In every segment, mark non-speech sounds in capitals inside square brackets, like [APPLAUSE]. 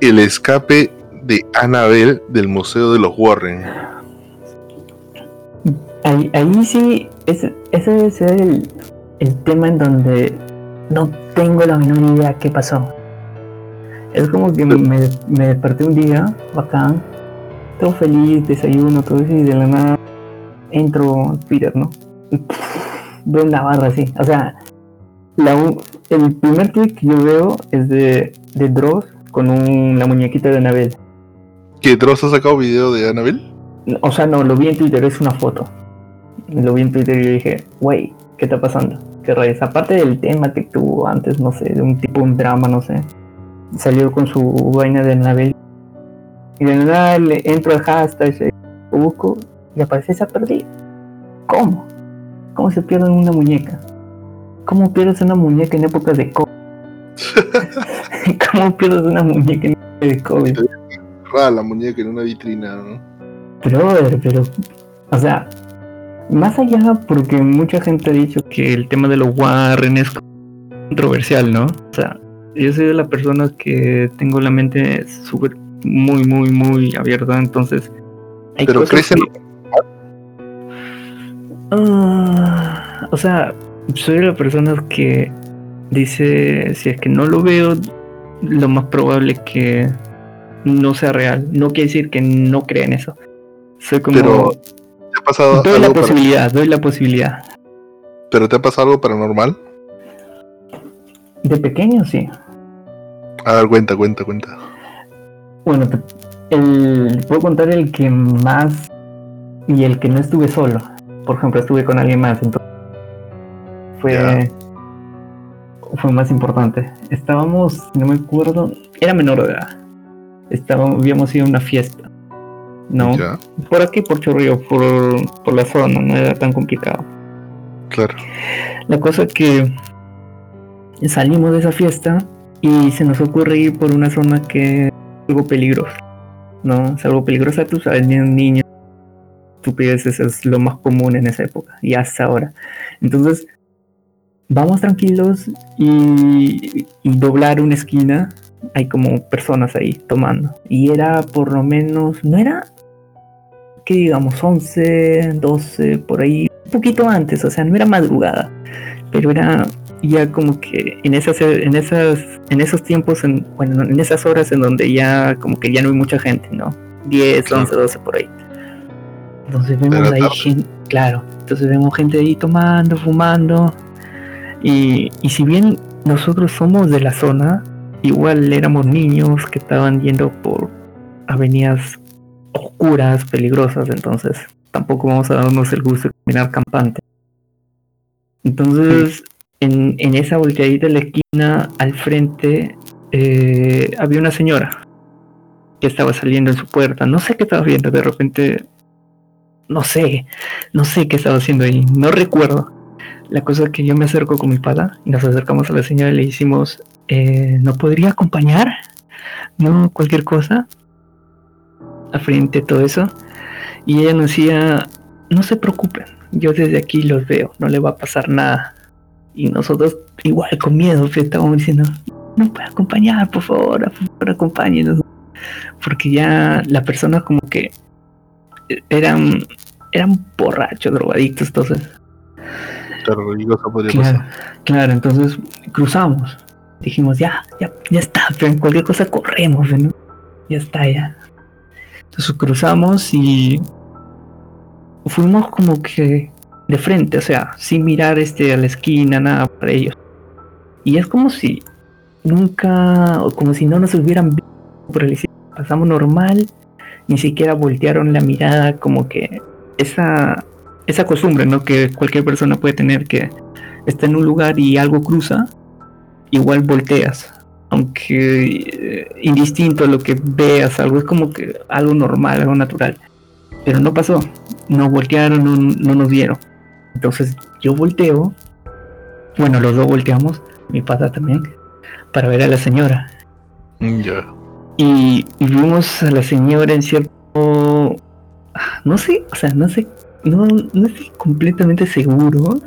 el escape de Annabelle del Museo de los Warren. Ahí, ahí sí, ese, ese es el, el tema en donde no tengo la menor idea qué pasó. Es como que me, me desperté un día, bacán, todo feliz, desayuno, todo eso, y de la nada entro Twitter, ¿no? Y veo una barra así. O sea, la, el primer tweet que yo veo es de, de Dross con un, la muñequita de Anabel. ¿Que Dross ha sacado video de Anabel? O sea, no, lo vi en Twitter, es una foto. Lo vi en Twitter y dije, wey, ¿qué está pasando? ¿Qué rayos? Aparte del tema que tuvo antes, no sé, de un tipo, un drama, no sé. Salió con su vaina de Anabel. Y de nada le entro al hashtag, busco y aparece esa perdida. ¿Cómo? ¿Cómo se pierde una muñeca? ¿Cómo pierdes una muñeca en épocas de COVID? [LAUGHS] [LAUGHS] ¿Cómo pierdes una muñeca en de COVID? Rara la muñeca en una vitrina, ¿no? Pero, pero, o sea, más allá porque mucha gente ha dicho que el tema de los Warren es controversial, ¿no? O sea, yo soy de la persona que tengo la mente súper, muy, muy, muy abierta, entonces... Hay pero crees en... Uh, o sea, soy de la persona que dice, si es que no lo veo, lo más probable es que no sea real. No quiere decir que no crea en eso. Soy como... Pero, ¿te ha pasado doy la posibilidad, doy la posibilidad. ¿Pero te ha pasado algo paranormal? De pequeño, sí. A ver, cuenta, cuenta, cuenta. Bueno, el, puedo contar el que más y el que no estuve solo. Por ejemplo, estuve con alguien más, entonces fue, fue más importante. Estábamos, no me acuerdo, era menor de edad. Estábamos, habíamos ido a una fiesta. No, por aquí, por Chorrillo, por, por la zona, no era tan complicado. Claro. La cosa es que salimos de esa fiesta y se nos ocurre ir por una zona que es algo peligrosa. ¿No? Es algo peligrosa, tú sabes, niños, estupideces es lo más común en esa época y hasta ahora. Entonces, vamos tranquilos y, doblar una esquina hay como personas ahí tomando. Y era por lo menos, no era, que digamos, 11, 12, por ahí, un poquito antes, o sea, no era madrugada, pero era ya como que en esas, en esas, en esos tiempos, en, bueno, en esas horas en donde ya como que ya no hay mucha gente, ¿no? 10, 11, 12 por ahí. Entonces vemos ahí gente, claro, entonces vemos gente ahí tomando, fumando, y, si bien nosotros somos de la zona, igual éramos niños que estaban yendo por avenidas oscuras, peligrosas, entonces tampoco vamos a darnos el gusto de caminar campante. Entonces, en, esa volteadita de la esquina, al frente, eh, había una señora que estaba saliendo en su puerta. No sé qué estaba viendo, de repente, no sé, no sé qué estaba haciendo ahí, no recuerdo. La cosa es que yo me acerco con mi pala y nos acercamos a la señora y le decimos, eh, ¿no podría acompañar? ¿No? Cualquier cosa. A frente todo eso. Y ella nos decía, no se preocupen, yo desde aquí los veo, no le va a pasar nada. Y nosotros igual con miedo estábamos diciendo, no puede acompañar, por favor, por favor, acompáñenos. Porque ya la persona como que eran, eran borrachos, drogadictos, entonces claro, Claro, entonces cruzamos. Dijimos, ya, ya, ya está, pero en cualquier cosa corremos, ¿no? Ya está, ya. Entonces cruzamos y fuimos como que de frente, o sea, sin mirar este a la esquina, nada para ellos. Y es como si nunca, o como si no nos hubieran visto por el pasamos normal, ni siquiera voltearon la mirada, como que esa esa costumbre, ¿no? Que cualquier persona puede tener que está en un lugar y algo cruza, igual volteas. Aunque eh, indistinto a lo que veas, algo es como que algo normal, algo natural. Pero no pasó, no voltearon, no, nos vieron. Entonces yo volteo, bueno, los dos volteamos, mi pata también, para ver a la señora. Mm, ya. Y, y, vimos a la señora en cierto, no sé, o sea, no sé no, no estoy completamente seguro,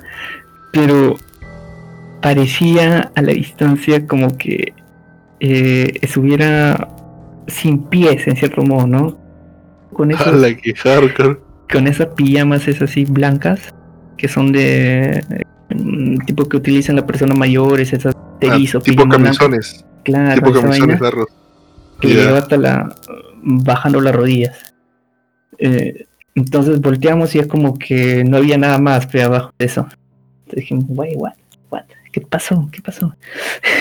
pero parecía a la distancia como que eh, estuviera sin pies, en cierto modo, ¿no? Con [LAUGHS] esos, que. Con esas pijamas esas así blancas, que son de mm, tipo que utilizan las personas mayores, esas terizo, ah, tipo camisones. Claro, tipo camisones largos. Que lleva hasta la bajando las rodillas. Eh, entonces volteamos y es como que no había nada más pero abajo de eso. Entonces dijimos, guay, what, what, ¿qué pasó? ¿Qué pasó?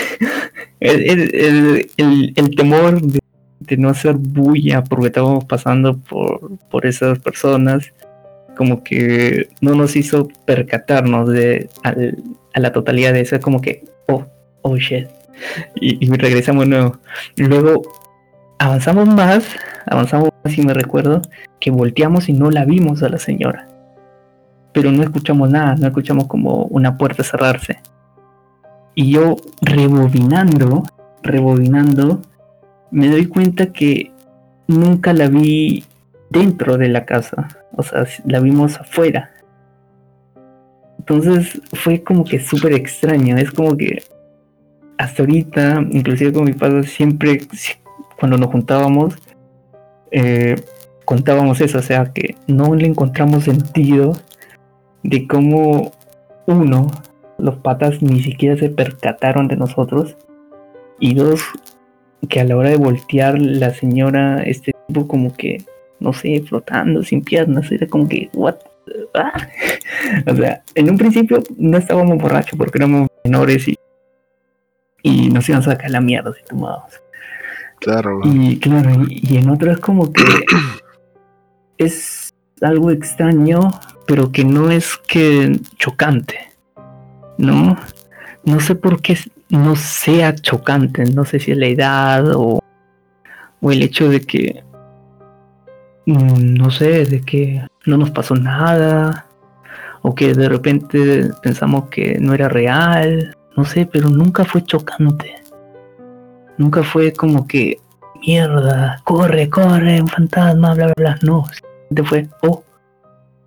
[LAUGHS] el, el, temor de, no hacer bulla porque estábamos pasando por, por esas personas, como que no nos hizo percatarnos de a la totalidad de eso. Es como que, oh, oh shit. Y, y regresamos nuevo. Luego avanzamos más, avanzamos más y me recuerdo que volteamos y no la vimos a la señora. Pero no escuchamos nada, no escuchamos como una puerta cerrarse. Y yo rebobinando, rebobinando, me doy cuenta que nunca la vi dentro de la casa. O sea, la vimos afuera. Entonces fue como que súper extraño. Es como que hasta ahorita, inclusive con mi padre, siempre cuando nos juntábamos, eh, contábamos eso, o sea, que no le encontramos sentido de cómo uno, los patas ni siquiera se percataron de nosotros, y dos, que a la hora de voltear la señora, este tipo como que, no sé, flotando sin piernas, era como que, what? Ah. [LAUGHS] o sea, en un principio no estábamos borrachos porque éramos menores y, y nos iban a sacar la mierda si tomábamos. Claro. Y claro, y, en otro es como que [COUGHS] es algo extraño, pero que no es que chocante. ¿No? No sé por qué no sea chocante, no sé si es la edad o, o el hecho de que mm, no sé, de que no nos pasó nada o que de repente pensamos que no era real, no sé, pero nunca fue chocante. Nunca fue como que, mierda, corre, corre, un fantasma, bla, bla, bla. No, simplemente fue, oh,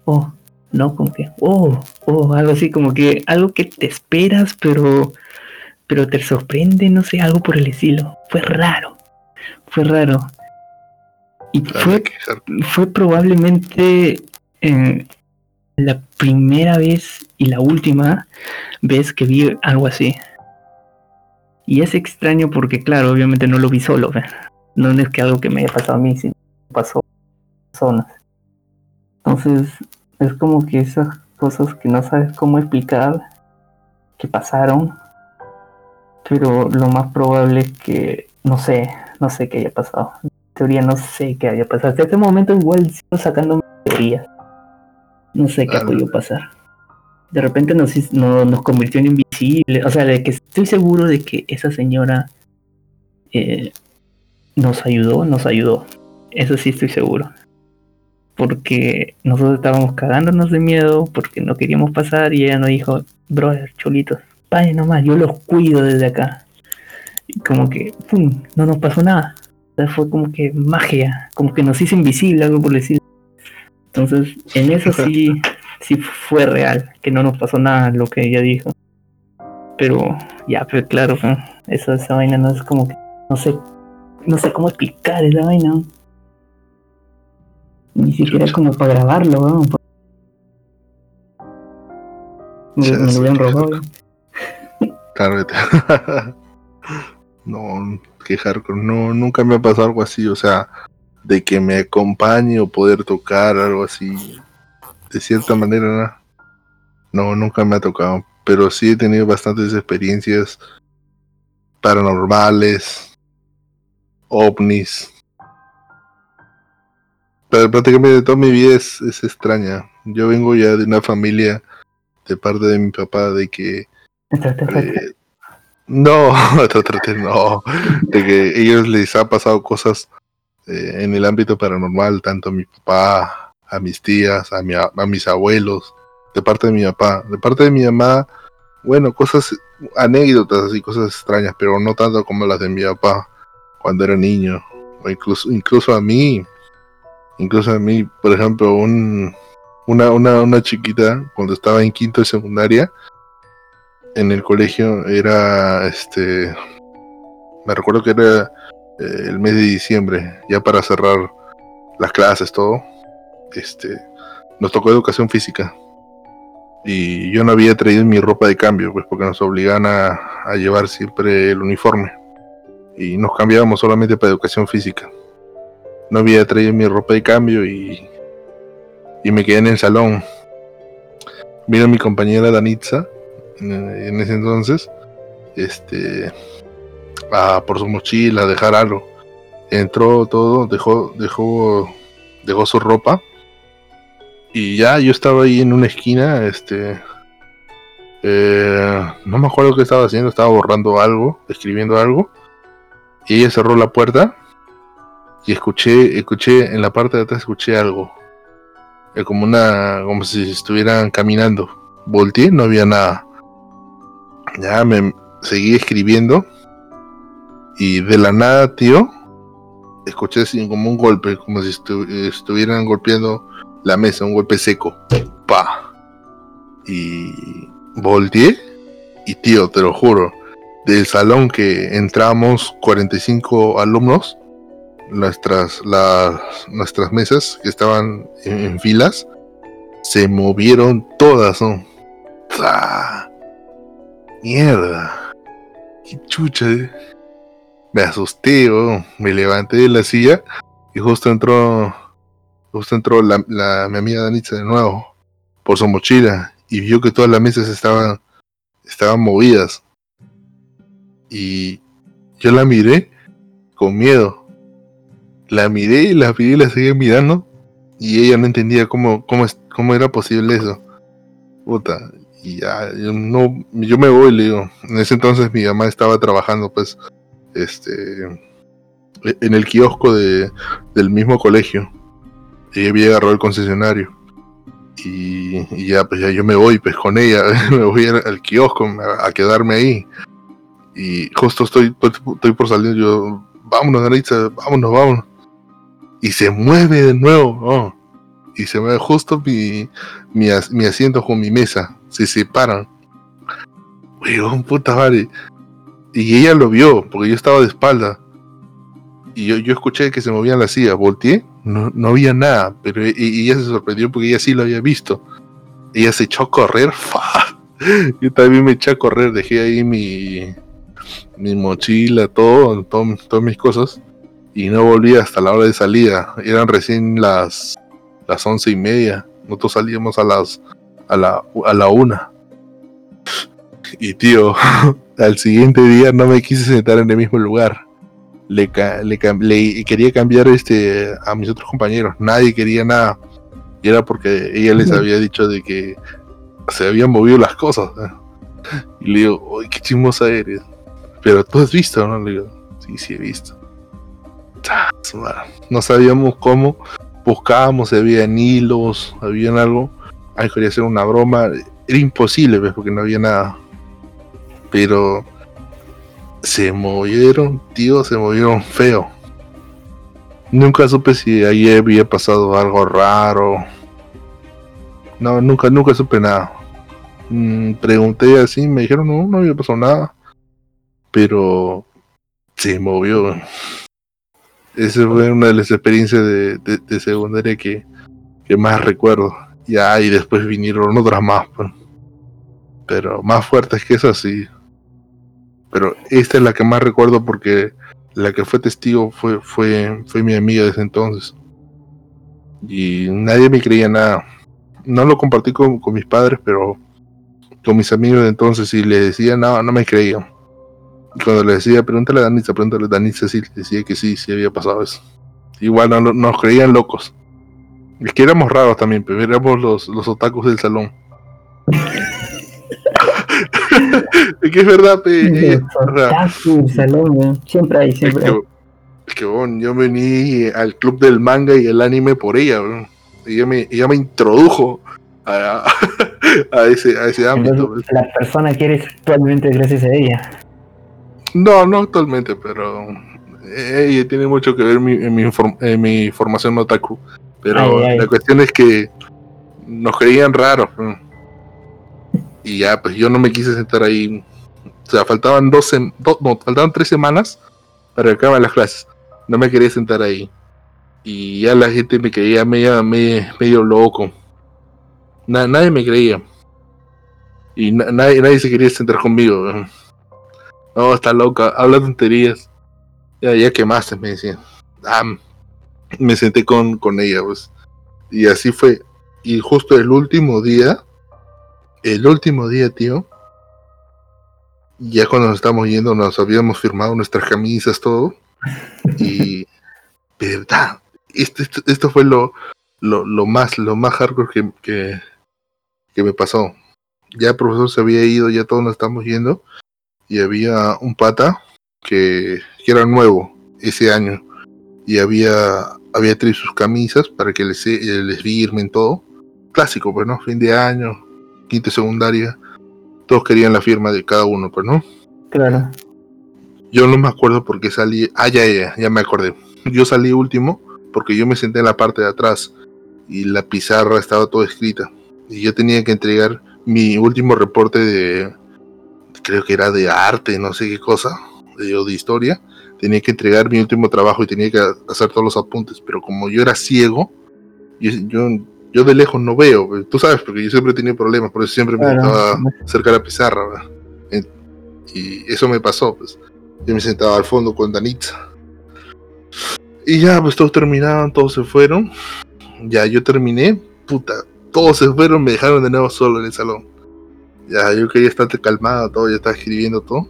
oh, no, como que, oh, oh, algo así, como que algo que te esperas, pero, pero te sorprende, no sé, algo por el estilo. Fue raro, fue raro. Y fue, fue probablemente eh, la primera vez y la última vez que vi algo así. Y es extraño porque, claro, obviamente no lo vi solo. No es que algo que me haya pasado a mí, sino pasó a personas. Entonces, es como que esas cosas que no sabes cómo explicar, que pasaron, pero lo más probable es que, no sé, no sé qué haya pasado. En teoría no sé qué haya pasado. Hasta este momento igual sigo sacando teorías. No sé qué ha podido pasar de repente nos, nos convirtió en O sea, de que estoy seguro de que esa señora eh, nos ayudó, nos ayudó. Eso sí estoy seguro. Porque nosotros estábamos cagándonos de miedo, porque no queríamos pasar y ella nos dijo, brother, chulitos, vayan nomás, yo los cuido desde acá. Y como que, ¡pum!, no nos pasó nada. O sea, fue como que magia, como que nos hizo invisible, algo por decir. Entonces, en eso sí, [LAUGHS] sí fue real, que no nos pasó nada lo que ella dijo. Pero ya, pero claro, esa, esa vaina no es como que, no sé, no sé cómo explicar esa vaina. Ni siquiera es como para grabarlo, ¿no? Me, lo hubieran robado. Claro, [LAUGHS] no, que hardcore, no, nunca me ha pasado algo así, o sea, de que me acompañe o poder tocar algo así de cierta manera, no, nunca me ha tocado, pero sí he tenido bastantes experiencias paranormales, ovnis. Pero prácticamente toda mi vida es, extraña. Yo vengo ya de una familia de parte de mi papá de que... Eh, no, [LAUGHS] no, de que ellos les ha pasado cosas eh, en el ámbito paranormal, tanto a mi papá, a mis tías, a, mi, a mis abuelos, de parte de mi papá, de parte de mi mamá, bueno, cosas, anécdotas así, cosas extrañas, pero no tanto como las de mi papá cuando era niño, o incluso, incluso a mí, incluso a mí, por ejemplo, un, una, una, una chiquita, cuando estaba en quinto de secundaria, en el colegio, era, este, me recuerdo que era eh, el mes de diciembre, ya para cerrar las clases, todo, este, nos tocó educación física. Y yo no había traído mi ropa de cambio, pues porque nos obligan a, a llevar siempre el uniforme. Y nos cambiábamos solamente para educación física. No había traído mi ropa de cambio y, y me quedé en el salón. Vino mi compañera Danitza en, ese entonces, este, a por su mochila, a dejar algo. Entró todo, dejó, dejó, dejó su ropa y ya yo estaba ahí en una esquina, este, eh, no me acuerdo qué estaba haciendo, estaba borrando algo, escribiendo algo, y ella cerró la puerta y escuché, escuché en la parte de atrás escuché algo, eh, como una, como si estuvieran caminando. Volteé, no había nada. Ya me seguí escribiendo y de la nada, tío, escuché así como un golpe, como si estuvieran golpeando la mesa, un golpe seco. Pa. Y volteé y tío, te lo juro, del salón que entramos 45 alumnos, nuestras, las, nuestras mesas que estaban en, filas, se movieron todas, ¿no? Mierda. Qué chucha. Eh. Me asusté, me levanté de la silla y justo entró Justo entró la, mi amiga Danitza de nuevo por su mochila y vio que todas las mesas estaban, estaban movidas. Y yo la miré con miedo. La miré y la miré y la seguí mirando. Y ella no entendía cómo, cómo, cómo era posible eso. Puta. Y ya, yo, no, yo me voy, le digo. En ese entonces mi mamá estaba trabajando, pues, este, en el kiosco de, del mismo colegio ella había agarrado el concesionario. Y, ya, pues ya yo me voy pues con ella, [LAUGHS] me voy al, kiosco a, quedarme ahí. Y justo estoy, estoy por salir, yo, vámonos, Aritza, vámonos, vámonos. Y se mueve de nuevo, y se mueve justo mi, mi, mi, asiento con mi mesa, se separan. un puta madre. Y ella lo vio, porque yo estaba de espalda. Y yo, yo escuché que se movían las sillas, volteé no, no había nada, pero e, y, ella se sorprendió porque ella sí lo había visto. Ella se echó a correr, [LAUGHS] ¡fa! Yo también me eché a correr, dejé ahí mi, mi mochila, todo, todas mis cosas, y no volví hasta la hora de salida. Eran recién las, las once y media. Nosotros salíamos a las a la, a la una. Y tío, [LAUGHS] al siguiente día no me quise sentar en el mismo lugar le, le, quería cambiar este a mis otros compañeros. Nadie quería nada. Y era porque ella les había dicho de que se habían movido las cosas. Y le digo, uy, qué chismosa eres. Pero tú has visto, ¿no? Le digo, sí, sí he visto. No sabíamos cómo. Buscábamos si habían hilos, habían algo. Ay, quería hacer una broma. Era imposible, ¿ves? Porque no había nada. Pero se movieron, tío, se movieron feo. Nunca supe si ahí había pasado algo raro. No, nunca, nunca supe nada. Mm, pregunté así, me dijeron, no, no había pasado nada. Pero se movió. Esa fue una de las experiencias de, de, secundaria que, que, más recuerdo. Ya, y después vinieron otras más. Pues. Pero más fuertes que esas, sí pero esta es la que más recuerdo porque la que fue testigo fue, fue, fue mi amiga desde entonces. Y nadie me creía nada. No lo compartí con, mis padres, pero con mis amigos de entonces, si le decía nada, no me creían. Y cuando le decía, pregúntale a Danitza, pregúntale a Danitza, sí, decía que sí, sí había pasado eso. Igual no, nos creían locos. Es que éramos raros también, pero éramos los, los otakus del salón. [LAUGHS] es que es verdad, pe. siempre hay, siempre es que, bueno, yo vení al club del manga y el anime por ella, ella me, ella me introdujo a, [LAUGHS] a, ese, a ese ámbito. la persona que eres actualmente gracias a ella. No, no actualmente, pero ella tiene mucho que ver en mi, en mi, en mi formación otaku. Pero la cuestión es que nos creían raros. Y ya, pues yo no me quise sentar ahí. O sea, faltaban 12, no, faltaban tres semanas para acabar las clases. No me quería sentar ahí. Y ya la gente me creía medio, medio, loco. nadie me creía. Y nadie, nadie se quería sentar conmigo. No, está loca, habla tonterías. Ya, ya quemaste, me decían. Ah, me senté con, con ella, pues. Y así fue. Y justo el último día, el último día, tío, ya cuando nos estábamos yendo, nos habíamos firmado nuestras camisas, todo. Y, [LAUGHS] verdad, esto, esto, fue lo, lo, lo, más, lo más hardcore que, que, que me pasó. Ya el profesor se había ido, ya todos nos estamos yendo. Y había un pata que, que era nuevo ese año. Y había, había traído sus camisas para que les, les firmen todo. Clásico, pues, ¿no? Fin de año, quinta secundaria. Todos querían la firma de cada uno, pues, ¿no? Claro. Yo no me acuerdo por qué salí. Ah, ya, ya, ya me acordé. Yo salí último porque yo me senté en la parte de atrás y la pizarra estaba toda escrita. Y yo tenía que entregar mi último reporte de. Creo que era de arte, no sé qué cosa, de, o de historia tenía que entregar mi último trabajo y tenía que hacer todos los apuntes, pero como yo era ciego, yo, yo, de lejos no veo, tú sabes, porque yo siempre he tenido problemas, por eso siempre me sentaba cerca de la pizarra, y eso me pasó, pues, yo me sentaba al fondo con Danitza. Y ya, pues todos terminaron, todos se fueron, ya yo terminé, puta, todos se fueron, me dejaron de nuevo solo en el salón. Ya, yo quería estar calmado, todo, ya estaba escribiendo todo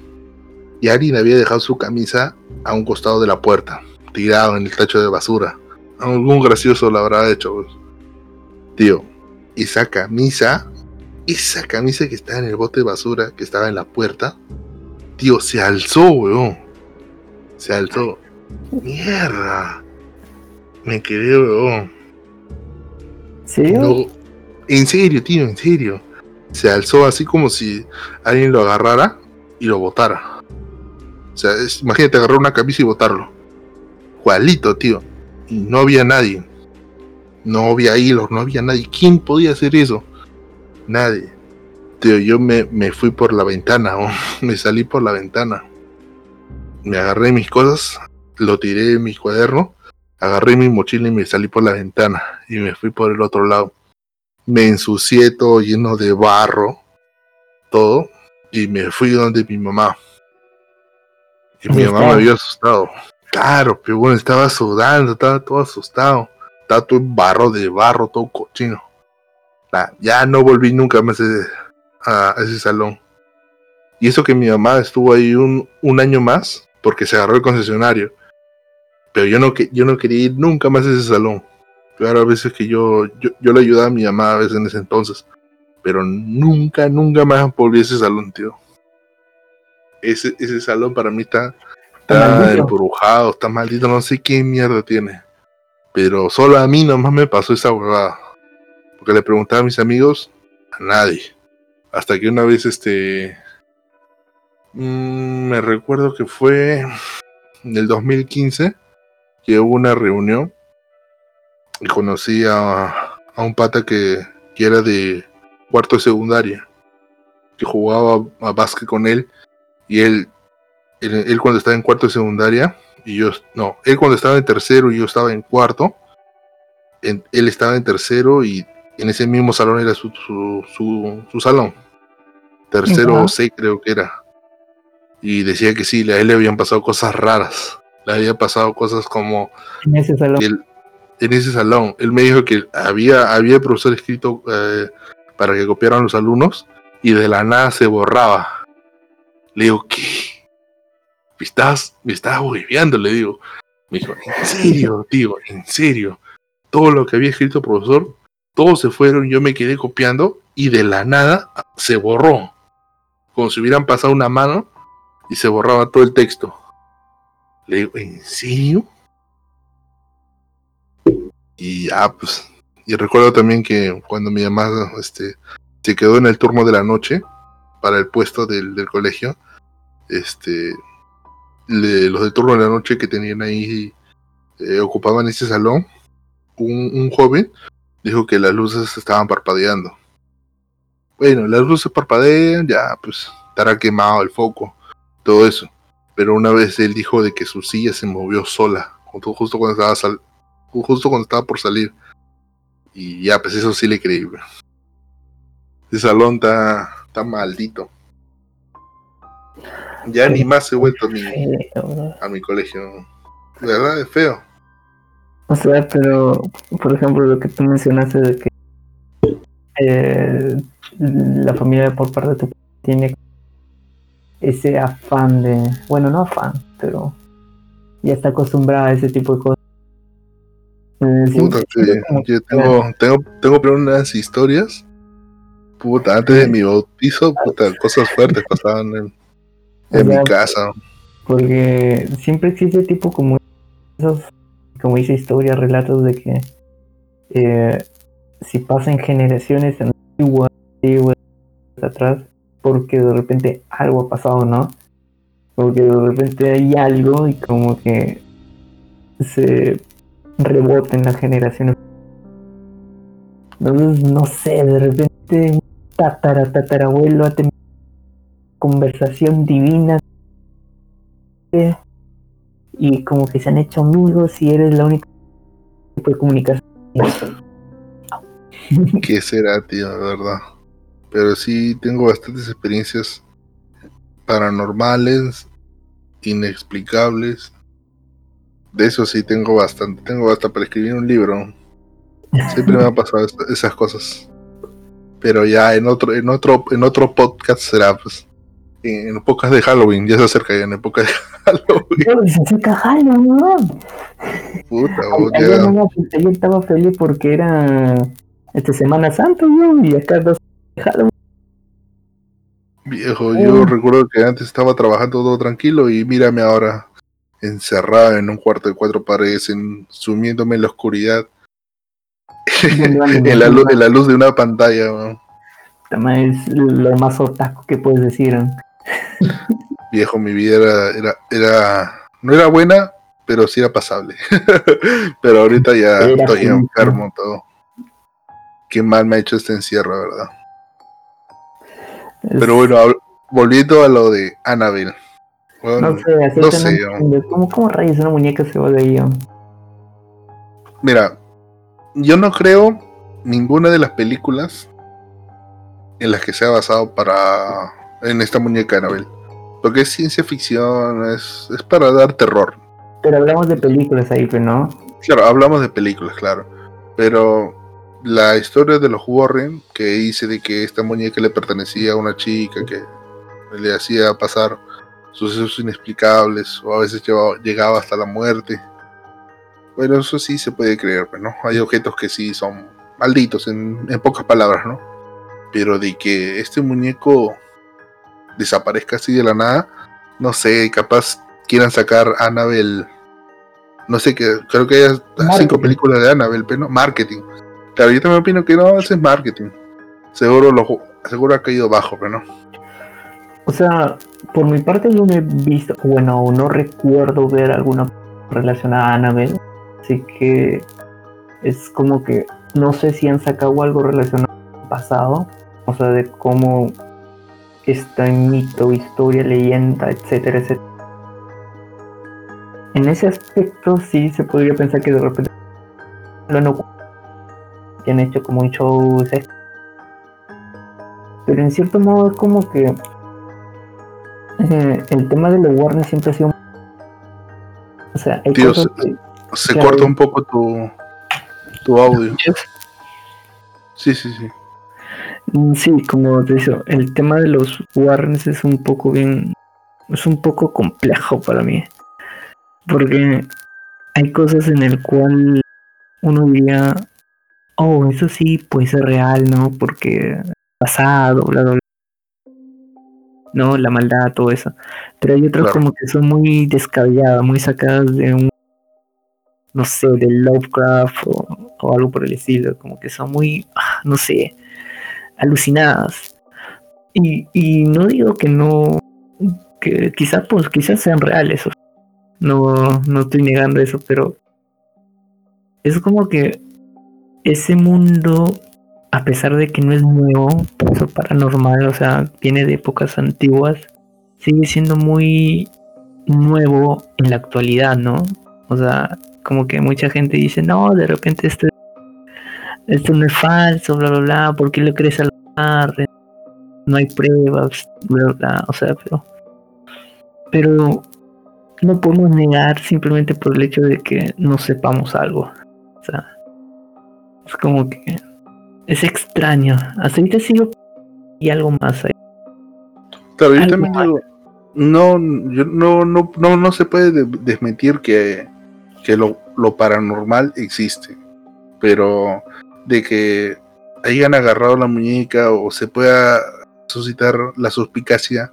y alguien había dejado su camisa a un costado de la puerta, tirado en el tacho de basura. Algún gracioso lo habrá hecho. Pues. Tío, esa camisa, esa camisa que estaba en el bote de basura, que estaba en la puerta, tío, se alzó, weón. Se alzó. Mierda. Me quedé, weón. ¿Sí? No, en serio, tío, en serio. Se alzó así como si alguien lo agarrara y lo botara. O sea, imagínate agarrar una camisa y botarlo. Cualito, tío. Y no había nadie. No había hilos, no había nadie. ¿Quién podía hacer eso? Nadie. Tío, yo me, me fui por la ventana, [LAUGHS] me salí por la ventana. Me agarré mis cosas, lo tiré en mi cuaderno, agarré mi mochila y me salí por la ventana. Y me fui por el otro lado. Me ensucié todo lleno de barro, todo. Y me fui donde mi mamá. Y mi mamá me había asustado. Claro, pero bueno, estaba sudando, estaba todo asustado. Estaba todo en barro de barro, todo cochino. ya no volví nunca más a, ese salón. Y eso que mi mamá estuvo ahí un, un año más, porque se agarró el concesionario. Pero yo no, yo no quería ir nunca más a ese salón. Claro, a veces que yo, yo, yo le ayudaba a mi mamá a veces en ese entonces. Pero nunca, nunca más volví a ese salón, tío ese, ese salón para mí está, está embrujado, está maldito, no sé qué mierda tiene. Pero solo a mí nomás me pasó esa huevada. Porque le preguntaba a mis amigos, a nadie. Hasta que una vez este... Mm, me recuerdo que fue en el 2015 que hubo una reunión y conocí a, a un pata que, que, era de cuarto de secundaria, que jugaba a básquet con él y él, él, cuando estaba en cuarto de secundaria, y yo, no, él cuando estaba en tercero y yo estaba en cuarto, él estaba en tercero y en ese mismo salón era su, su, su, salón. Tercero o C creo que era. Y decía que sí, a él le habían pasado cosas raras. Le había pasado cosas como... En ese salón. en ese salón. Él me dijo que había, había profesor escrito eh, para que copiaran los alumnos y de la nada se borraba le digo, ¿qué? ¿Me estás, me estás Le digo. Me dijo, ¿en serio, tío? ¿En serio? Todo lo que había escrito el profesor, todos se fueron, yo me quedé copiando y de la nada se borró. Como si hubieran pasado una mano y se borraba todo el texto. Le digo, ¿en serio? Y ya, pues. Y recuerdo también que cuando mi mamá este, se quedó en el turno de la noche, para el puesto del, del colegio, este, los de turno de la noche que tenían ahí, eh, ocupaban ese salón, un, joven dijo que las luces estaban parpadeando. Bueno, las luces parpadean, ya pues estará quemado el foco, todo eso. pero una vez él dijo de que su silla se movió sola, justo cuando estaba, sal justo cuando estaba por salir. Y ya, pues eso sí le creí. Ese salón está, está maldito. Ya ni más he vuelto a mi, a mi colegio. De verdad es feo. O sea, pero, por ejemplo, lo que tú mencionaste de que eh, la familia por parte de tu tiene ese afán de, bueno, no afán, pero ya está acostumbrada a ese tipo de cosas. Eh, yo tengo, tengo, tengo unas historias. Puta, antes de mi bautizo, puta, cosas fuertes pasaban en, en mi casa. Porque siempre existe tipo como esos, como dice historias, relatos de que eh, si pasan generaciones antiguas, antiguas atrás, porque de repente algo ha pasado, ¿no? Porque de repente hay algo y como que se rebota en las generaciones. Entonces, no sé, de repente un tatara, tatarabuelo ha tenido conversación divina y como que se han hecho amigos y eres la única que puede comunicar. [LAUGHS] ¿Qué será, tío? De verdad pero sí tengo bastantes experiencias paranormales, inexplicables. De eso sí tengo bastante, tengo hasta para escribir un libro. Siempre me han pasado esas cosas. Pero ya en otro, en otro, en otro podcast será pues. En épocas de Halloween, ya se acerca ya en época de [LAUGHS] Halloween. se acerca Halloween. Puta, yo estaba feliz porque era esta Semana Santa, y acá dos Viejo, yo recuerdo que antes estaba trabajando todo tranquilo y mírame ahora encerrado en un cuarto de cuatro paredes, en, sumiéndome en la oscuridad, [LAUGHS] en, la luz, en la luz de una pantalla. Es lo más otaku que puedes decir. [LAUGHS] Viejo, mi vida era, era, era, no era buena, pero sí era pasable. [LAUGHS] pero ahorita ya estoy enfermo todo. Qué mal me ha hecho este encierro, ¿verdad? Pero bueno, volviendo a lo de Annabelle. no sé, no sé ¿Cómo, ¿Cómo rayos una muñeca se va de ahí? Mira, yo no creo ninguna de las películas en las que se ha basado para en esta muñeca Annabelle. Porque es ciencia ficción, es, es para dar terror. Pero hablamos de películas ahí, pero no. Claro, hablamos de películas, claro. Pero la historia de los Warren, que dice de que esta muñeca le pertenecía a una chica que le hacía pasar sucesos inexplicables o a veces llegaba hasta la muerte. Bueno, eso sí se puede creer, ¿no? Hay objetos que sí son malditos, en, pocas palabras, ¿no? Pero de que este muñeco desaparezca así de la nada, no sé, capaz quieran sacar Annabelle. No sé, que creo que hay cinco películas de Annabelle, pero no, marketing Claro, yo también opino que no, ese es marketing. Seguro, lo, seguro ha caído bajo, pero no. O sea, por mi parte no he visto, bueno, no recuerdo ver alguna relacionada a Annabelle. Así que es como que no sé si han sacado algo relacionado al pasado. O sea, de cómo está en mito, historia, leyenda, etcétera, etcétera. En ese aspecto sí se podría pensar que de repente no que han hecho como un show pero en cierto modo es como que eh, el tema de los Warner siempre ha sido o sea hay cosas se, corta un poco tu tu audio. Sí sí sí sí como te digo el tema de los Warners es un poco bien es un poco complejo para mí porque hay cosas en el cual uno diría oh, eso sí puede ser real, ¿no? Porque pasado, bla, bla, bla. No, la maldad, todo eso. Pero hay otras como que son muy descabelladas, muy sacadas de un, no sé, de Lovecraft o, algo por el estilo. Como que son muy, ah, no sé, alucinadas. Y, y no digo que no, que quizás, pues, quizás sean reales. No, no estoy negando eso, pero es como que ese mundo, a pesar de que no es nuevo, paranormal, o sea, viene de épocas antiguas, sigue siendo muy nuevo en la actualidad, ¿no? O sea, como que mucha gente dice, no, de repente esto, esto no es falso, bla, bla, bla, ¿por qué lo crees a la No hay pruebas, bla, bla, bla, o sea, pero... Pero no podemos negar simplemente por el hecho de que no sepamos algo. O sea, es como que es extraño. Hasta ahorita sigo y algo más ahí. Claro, yo también digo, no, no, no, no, no se puede desmentir que, que lo, lo paranormal existe, pero de que hayan agarrado la muñeca o se pueda suscitar la suspicacia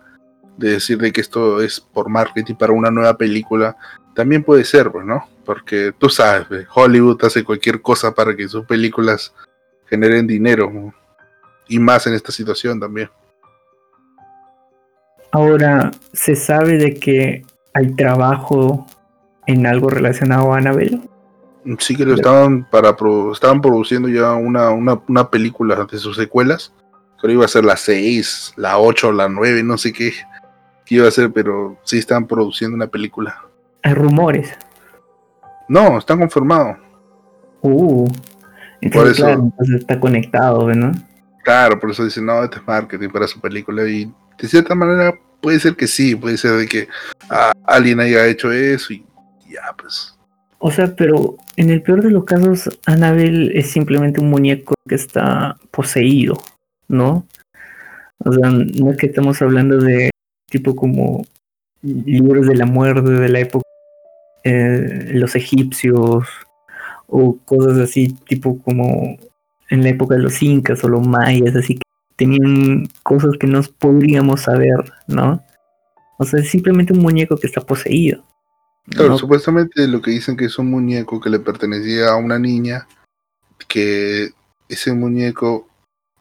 de decir de que esto es por marketing para una nueva película, también puede ser, pues, ¿no? Porque tú sabes, Hollywood hace cualquier cosa para que sus películas generen dinero y más en esta situación también. Ahora, ¿se sabe de que hay trabajo en algo relacionado a Annabelle? Sí que lo estaban para estaban produciendo ya una, una, una película de sus secuelas. Creo iba a ser la 6, la 8, la 9, no sé qué iba a ser, pero sí están produciendo una película. Hay rumores. No, están confirmados. Uh, entonces, claro, entonces está conectado, ¿no? Claro, por eso dicen, no, este es marketing para su película. Y de cierta manera puede ser que sí, puede ser de que ah, alguien haya hecho eso y ya, pues. O sea, pero en el peor de los casos, Annabelle es simplemente un muñeco que está poseído, ¿no? O sea, no es que estamos hablando de tipo como libros de la muerte de la época, eh, los egipcios o cosas así, tipo como en la época de los incas o los mayas, así que tenían cosas que no podríamos saber, ¿no? O sea, es simplemente un muñeco que está poseído. Claro, supuestamente lo que dicen que es un muñeco que le pertenecía a una niña, que ese muñeco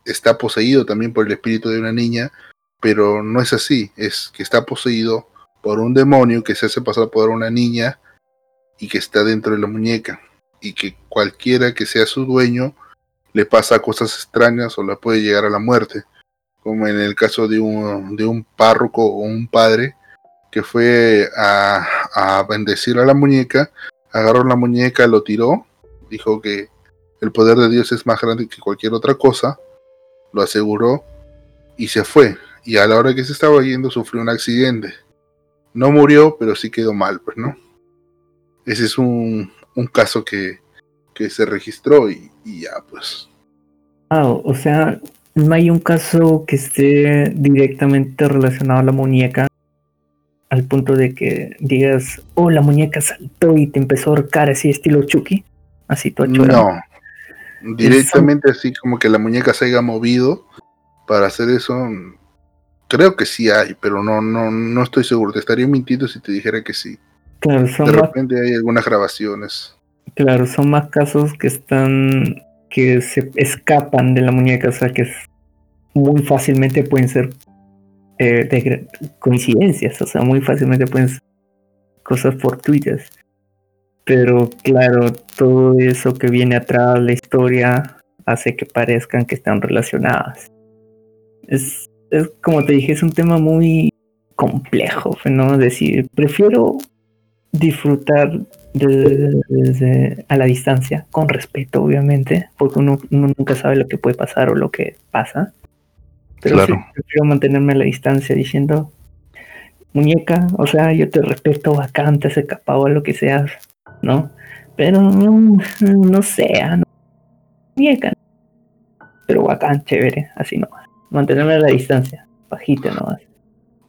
está poseído también por el espíritu de una niña pero no es así, es que está poseído por un demonio que se hace pasar por una niña y que está dentro de la muñeca y que cualquiera que sea su dueño le pasa cosas extrañas o la puede llegar a la muerte, como en el caso de un, de un párroco o un padre que fue a, a bendecir a la muñeca, agarró la muñeca, lo tiró, dijo que el poder de Dios es más grande que cualquier otra cosa, lo aseguró y se fue y a la hora que se estaba yendo sufrió un accidente. No murió, pero sí quedó mal, pues, ¿no? Ese es un, caso que, se registró y, ya, pues. O sea, no hay un caso que esté directamente relacionado a la muñeca al punto de que digas, oh, la muñeca saltó y te empezó a ahorcar así estilo Chucky, así todo No, directamente así como que la muñeca se haya movido para hacer eso, Creo que sí hay, pero no, no, no estoy seguro. Te estaría mintiendo si te dijera que sí. Claro, de repente hay algunas grabaciones. Claro, son más casos que están que se escapan de la muñeca, o sea que muy fácilmente pueden ser eh, coincidencias, o sea, muy fácilmente pueden ser cosas fortuitas. Pero claro, todo eso que viene atrás, la historia, hace que parezcan que están relacionadas. Es es como te dije, es un tema muy complejo, ¿no? Es decir, prefiero disfrutar desde, a la distancia, con respeto, obviamente, porque uno, nunca sabe lo que puede pasar o lo que pasa. Pero sí, prefiero mantenerme a la distancia diciendo, muñeca, o sea, yo te respeto bacán, te has escapado a lo que seas, ¿no? Pero no, no sea, muñeca. Pero bacán, chévere, así no mantenerme a la distancia, bajita nomás.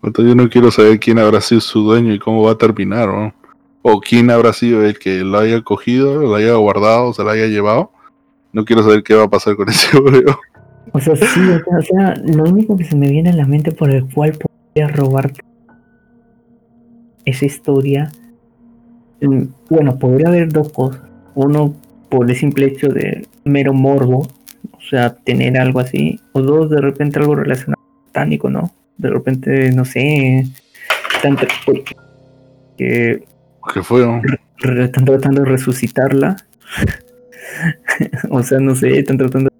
Yo no quiero saber quién habrá sido su dueño y cómo va a terminar, ¿no? O quién habrá sido el que lo haya cogido, lo haya guardado, se lo haya llevado. No quiero saber qué va a pasar con ese [LAUGHS] obreo. O sea, sí, o sea, lo único que se me viene a la mente por el cual podría robar esa historia, mm, bueno, podría haber dos cosas. Uno, por el simple hecho de mero morbo, o sea, tener algo así. O dos, de repente algo relacionado con ¿no? De repente, no sé, están, que, ¿Qué fue? están tratando de resucitarla. [LAUGHS] o sea, no sé, están tratando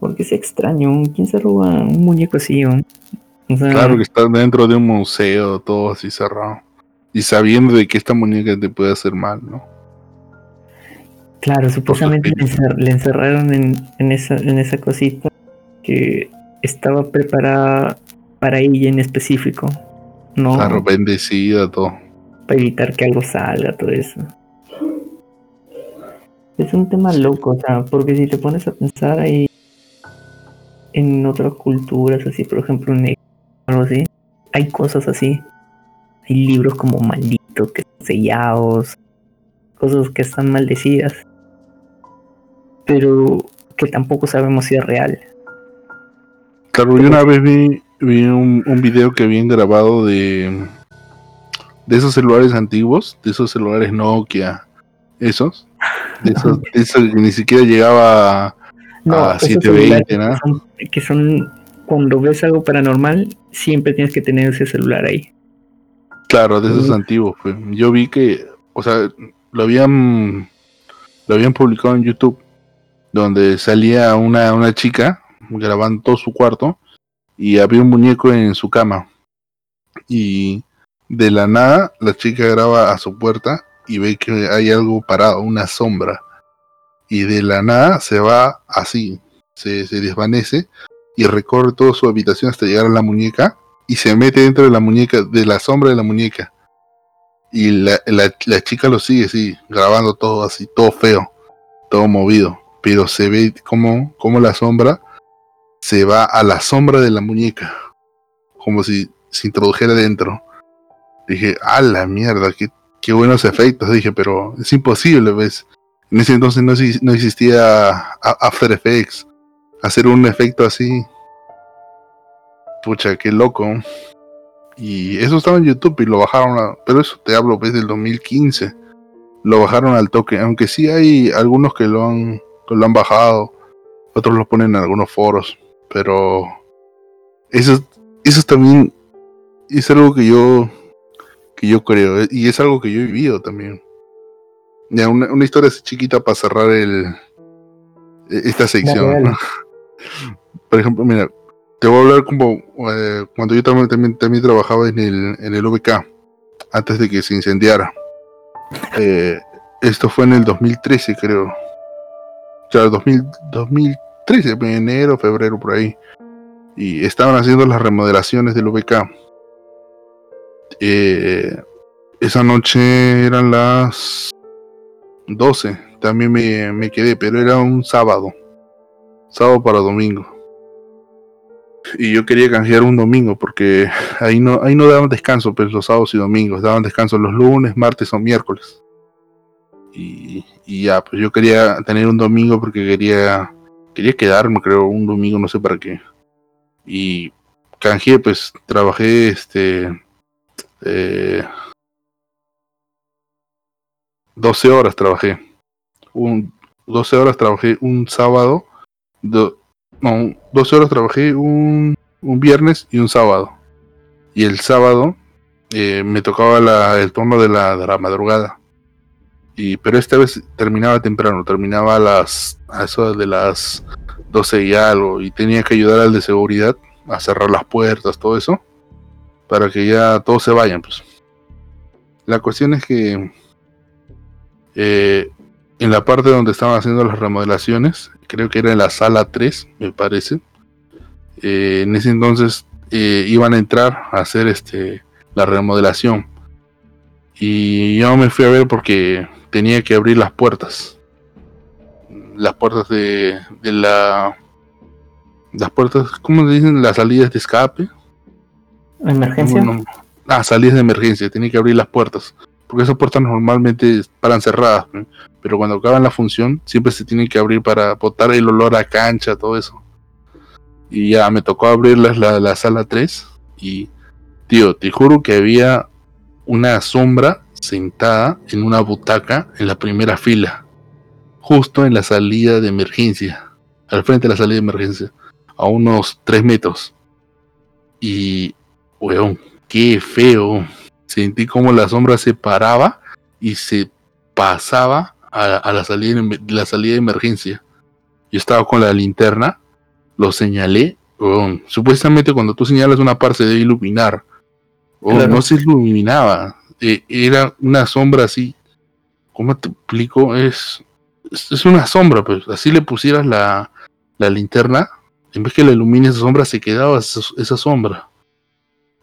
Porque es extraño, ¿quién se roba un muñeco así? claro que está dentro de un museo, todo así cerrado. Y sabiendo de que esta muñeca te puede hacer mal, ¿no? Claro, supuestamente le, encerraron en, esa, en esa cosita que estaba preparada para ella en específico. No, claro, bendecida, todo. Para evitar que algo salga, todo eso. Es un tema loco, o sea, porque si te pones a pensar ahí en otras culturas, así, por ejemplo, en algo así, hay cosas así. Hay libros como malditos, que están sellados, cosas que están maldecidas, pero que tampoco sabemos si es real. Claro, yo una vez vi, vi un, un, video que habían grabado de, de esos celulares antiguos, de esos celulares Nokia, esos, de esos, que ni siquiera llegaba a, 720, ¿no? Que son, cuando ves algo paranormal, siempre tienes que tener ese celular ahí. Claro, de esos antiguos. Pues. Yo vi que, o sea, lo habían, lo habían publicado en YouTube, donde salía una, una chica grabando todo su cuarto y había un muñeco en su cama. Y de la nada, la chica graba a su puerta y ve que hay algo parado, una sombra. Y de la nada se va así, se, se desvanece y recorre toda su habitación hasta llegar a la muñeca y se mete dentro de la muñeca, de la sombra de la muñeca. Y la, la, chica lo sigue, sí, grabando todo así, todo feo, todo movido. Pero se ve como, como la sombra se va a la sombra de la muñeca, como si se introdujera dentro. Dije, a la mierda, qué, qué buenos efectos. Dije, pero es imposible, ¿ves? En ese entonces no, no existía After Effects. Hacer un efecto así. Pucha, qué loco. Y eso estaba en YouTube y lo bajaron, a, pero eso te hablo desde el 2015. Lo bajaron al toque, aunque sí hay algunos que lo han, lo han bajado, otros lo ponen en algunos foros, pero eso, eso también es algo que yo que yo creo, eh, y es algo que yo he vivido también. Ya, una, una historia chiquita para cerrar el e, esta sección. [LAUGHS] Por ejemplo, mira, te voy a hablar como eh, cuando yo también, también, también, trabajaba en el, en el VK, antes de que se incendiara. Eh, esto fue en el 2013, creo. O sea, 2000, 2013, enero, febrero, por ahí. Y estaban haciendo las remodelaciones del VK eh, esa noche eran las 12. También me, me, quedé, pero era un sábado. Sábado para domingo. Y yo quería canjear un domingo porque ahí no, ahí no daban descanso, pues los sábados y domingos. Daban descanso los lunes, martes o miércoles. Y, y ya, pues yo quería tener un domingo porque quería, quería quedarme, creo, un domingo, no sé para qué. Y canjeé, pues trabajé este 12 eh, horas trabajé. Un, 12 horas trabajé un sábado. no, 12 horas trabajé un, un, viernes y un sábado. Y el sábado eh, me tocaba la, el turno de la, de la madrugada. Y, pero esta vez terminaba temprano, terminaba a las a eso de las 12 y algo. Y tenía que ayudar al de seguridad a cerrar las puertas, todo eso para que ya todos se vayan. Pues. La cuestión es que eh, en la parte donde estaban haciendo las remodelaciones, creo que era en la sala 3, me parece, eh, en ese entonces eh, iban a entrar a hacer este la remodelación. Y yo me fui a ver porque tenía que abrir las puertas. Las puertas de, de la... Las puertas, ¿cómo se dicen? Las salidas de escape ¿Emergencia? ah, salidas de emergencia, tiene que abrir las puertas. Porque esas puertas normalmente paran cerradas. Pero cuando acaban la función, siempre se tienen que abrir para botar el olor a cancha, todo eso. Y ya me tocó abrirlas la, la sala 3. Y, tío, te juro que había una sombra sentada en una butaca en la primera fila. Justo en la salida de emergencia. Al frente de la salida de emergencia. A unos 3 metros. Y weón, qué feo. Sentí como la sombra se paraba y se pasaba a, la, salida, la salida de emergencia. Yo estaba con la linterna, lo señalé supuestamente cuando tú señalas una parte se debe iluminar. O no se iluminaba. E, era una sombra así. ¿Cómo te explico? Es, es, una sombra, pues. Así le pusieras la, la linterna. En vez que la ilumine esa sombra, se quedaba esa, sombra.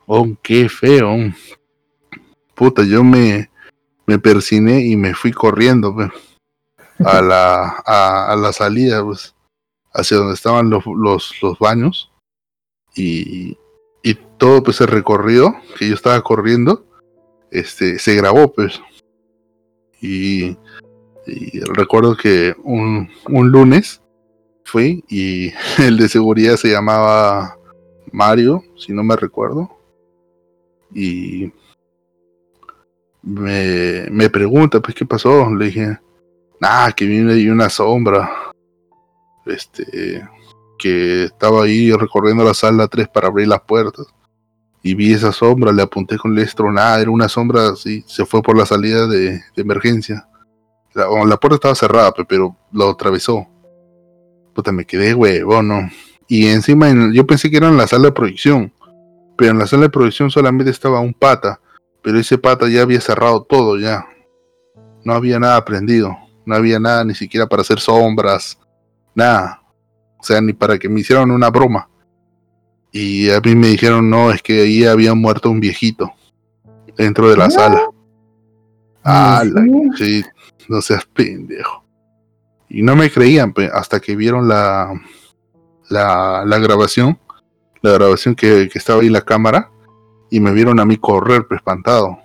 Oh, qué feo. Puta, yo me, me persiné y me fui corriendo, a la, a, la salida, pues, hacia donde estaban los, los, los baños. Y, y todo pues el recorrido que yo estaba corriendo, este, se grabó, pues. Y, recuerdo que un, un lunes fui y [LAUGHS] el de seguridad se llamaba Mario, si no me recuerdo. Y me, me pregunta, pues, ¿qué pasó? Le dije, ah, que viene ahí una sombra. Este, que estaba ahí recorriendo la sala 3 para abrir las puertas. Y vi esa sombra, le apunté con el estro, nada, era una sombra así, se fue por la salida de, emergencia. La, la, puerta estaba cerrada, pero lo atravesó. Puta, me quedé huevo, ¿no? Y encima yo pensé que era en la sala de proyección, pero en la sala de proyección solamente estaba un pata pero ese pata ya había cerrado todo ya. No había nada prendido, no había nada ni siquiera para hacer sombras, nada. O sea, ni para que me hicieran una broma. Y a mí me dijeron, no, es que ahí había muerto un viejito dentro de la sala. Ah, sí, no seas pendejo. Y no me creían hasta que vieron la, la, la grabación, la grabación que, estaba ahí la cámara y me vieron a mí correr pues, espantado.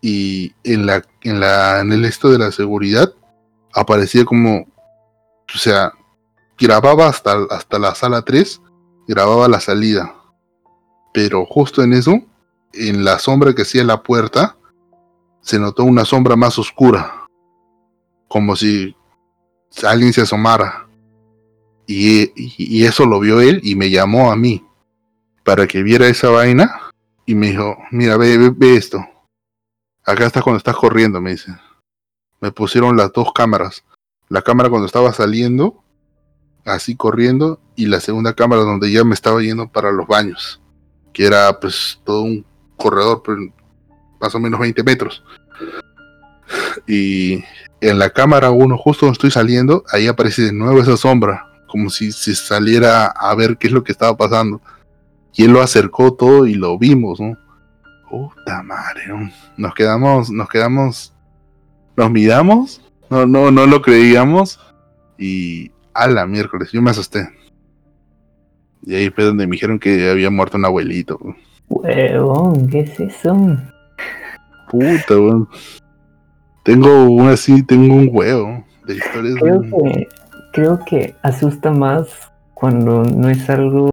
Y en la, en la, en el esto de la seguridad aparecía como, o sea, grababa hasta, hasta la sala 3, grababa la salida. Pero justo en eso, en la sombra que hacía la puerta, se notó una sombra más oscura. Como si alguien se asomara. Y, eso lo vio él y me llamó a mí para que viera esa vaina y me dijo, mira, ve, esto. Acá está cuando estás corriendo, me dice. Me pusieron las dos cámaras. La cámara cuando estaba saliendo, así corriendo, y la segunda cámara donde ya me estaba yendo para los baños, que era pues todo un corredor, pues, más o menos 20 metros. Y en la cámara uno, justo donde estoy saliendo, ahí aparece de nuevo esa sombra, como si se saliera a ver qué es lo que estaba pasando. Y él lo acercó todo y lo vimos, ¿no? Puta madre, nos quedamos, nos quedamos, nos miramos, no, no, no lo creíamos y a la miércoles, yo me asusté. Y ahí fue donde me dijeron que había muerto un abuelito. Huevón, ¿qué es eso? Puta, weón. Tengo un así, tengo un huevo de historias. Creo que, creo que asusta más cuando no es algo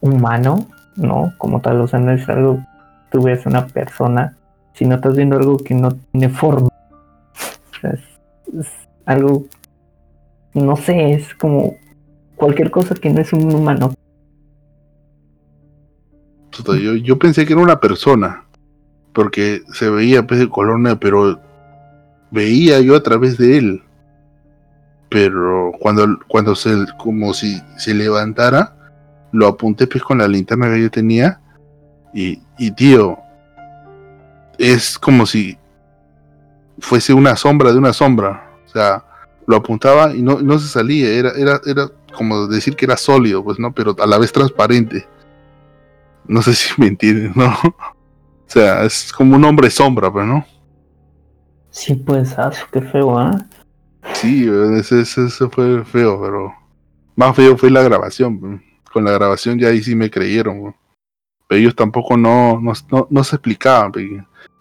humano, ¿no? Como tal, o sea, no es algo, tú ves una persona, sino estás viendo algo que no tiene forma. O sea, es, algo, no sé, es como cualquier cosa que no es un humano. Yo, yo pensé que era una persona, porque se veía pues de color pero veía yo a través de él. Pero cuando, cuando se, como si se levantara, lo apunté pues con la linterna que yo tenía y, y tío, es como si fuese una sombra de una sombra. O sea, lo apuntaba y no, no se salía, era, era, era como decir que era sólido, pues no, pero a la vez transparente. No sé si me entiendes, ¿no? [LAUGHS] O sea, es como un hombre sombra, pues, ¿no? Sí, pues, ah, qué feo, ¿ah? Sí, ese, fue feo, pero más feo fue la grabación. Con la grabación ya ahí sí me creyeron. Pero ellos tampoco no, no, no, se explicaban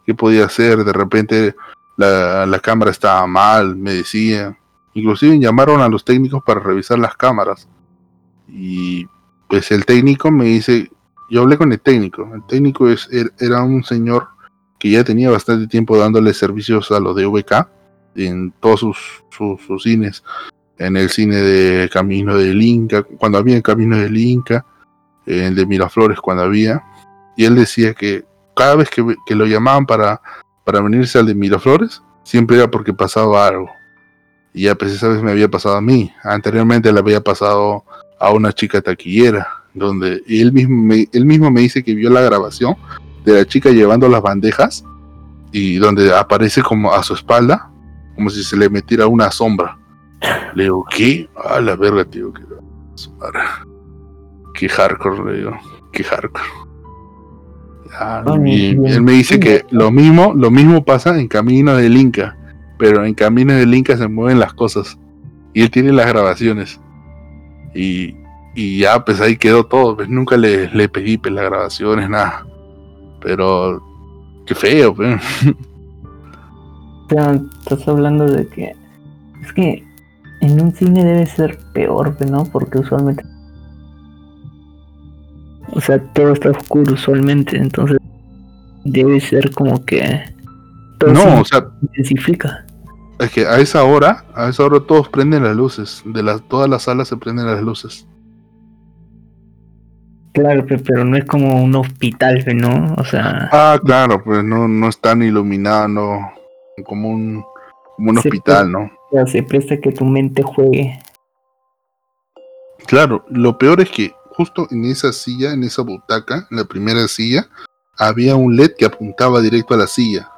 qué podía hacer. De repente la, la cámara estaba mal, me decían. Inclusive llamaron a los técnicos para revisar las cámaras. Y pues el técnico me dice, yo hablé con el técnico. El técnico es, er, era un señor que ya tenía bastante tiempo dándole servicios a los de VK en todos sus, sus, sus cines en el cine de Camino del Inca, cuando había el Camino del Inca, el de Miraflores cuando había, y él decía que cada vez que, lo llamaban para, para venirse al de Miraflores, siempre era porque pasaba algo. Y ya pues esa vez me había pasado a mí. Anteriormente le había pasado a una chica taquillera, donde él mismo, me, él mismo me dice que vio la grabación de la chica llevando las bandejas y donde aparece como a su espalda, como si se le metiera una sombra. Le digo, ¿qué? A la verga, tío. Que, qué hardcore, le digo. Qué hardcore. y él me dice que lo mismo, lo mismo pasa en Camino del Inca, pero en Camino del Inca se mueven las cosas. Y él tiene las grabaciones. Y, y ya, pues ahí quedó todo. Pues nunca le, le pedí pues, las grabaciones, nada. Pero, qué feo, pues. [LAUGHS] Sea, estás hablando de que. Es que en un cine debe ser peor, ¿no? Porque usualmente. O sea, todo está oscuro usualmente, entonces. Debe ser como que. no, o sea. Intensifica. Es que a esa hora, a esa hora todos prenden las luces. De las, todas las salas se prenden las luces. Claro, pero no es como un hospital, ¿no? O sea. Ah, claro, pues no, no están iluminados, no, como un, como un hospital, ¿no? se presta que tu mente juegue. Claro, lo peor es que justo en esa silla, en esa butaca, en la primera silla, había un LED que apuntaba directo a la silla.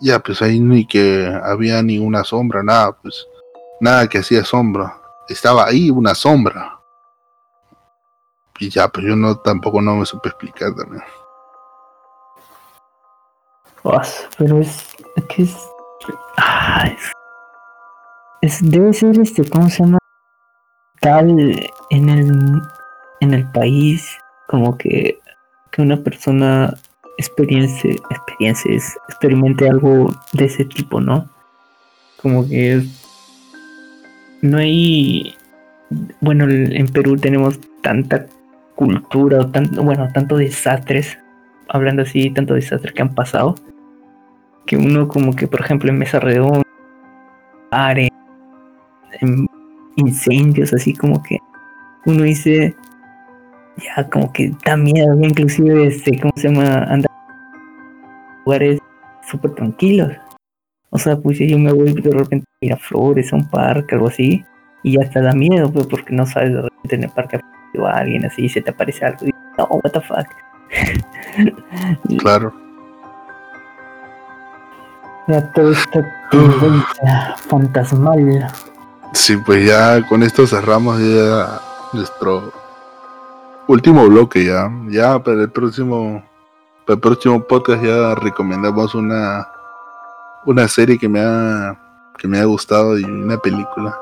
Ya, pues ahí ni que había ni una sombra, nada, pues nada que hacía sombra. Estaba ahí una sombra. Y ya, pues yo no tampoco no me supe explicar también. Pero es que es, ah, es, debe ser este, ¿cómo se llama? Tal en el en el país como que, que una persona experiencia, experiencias, experimente algo de ese tipo, ¿no? Como que no hay, bueno, en Perú tenemos tanta cultura, o tanto, bueno, tanto desastres, hablando así, tanto desastres que han pasado, que uno como que, por ejemplo, en Mesa Redonda, en incendios, así como que uno dice, ya como que da miedo, inclusive, este, ¿cómo se llama? Andar lugares súper tranquilos. O sea, pues yo me voy de repente a ir a Flores, a un parque, algo así, y ya te da miedo, pues porque no sabes de repente en el parque a alguien así y se te aparece algo y no, what the fuck. [LAUGHS] claro. Ya todo está fantasmal. Sí, pues ya con esto cerramos ya nuestro último bloque ya. Ya para el próximo para el próximo podcast ya recomendamos una una serie que me ha que me ha gustado y una película.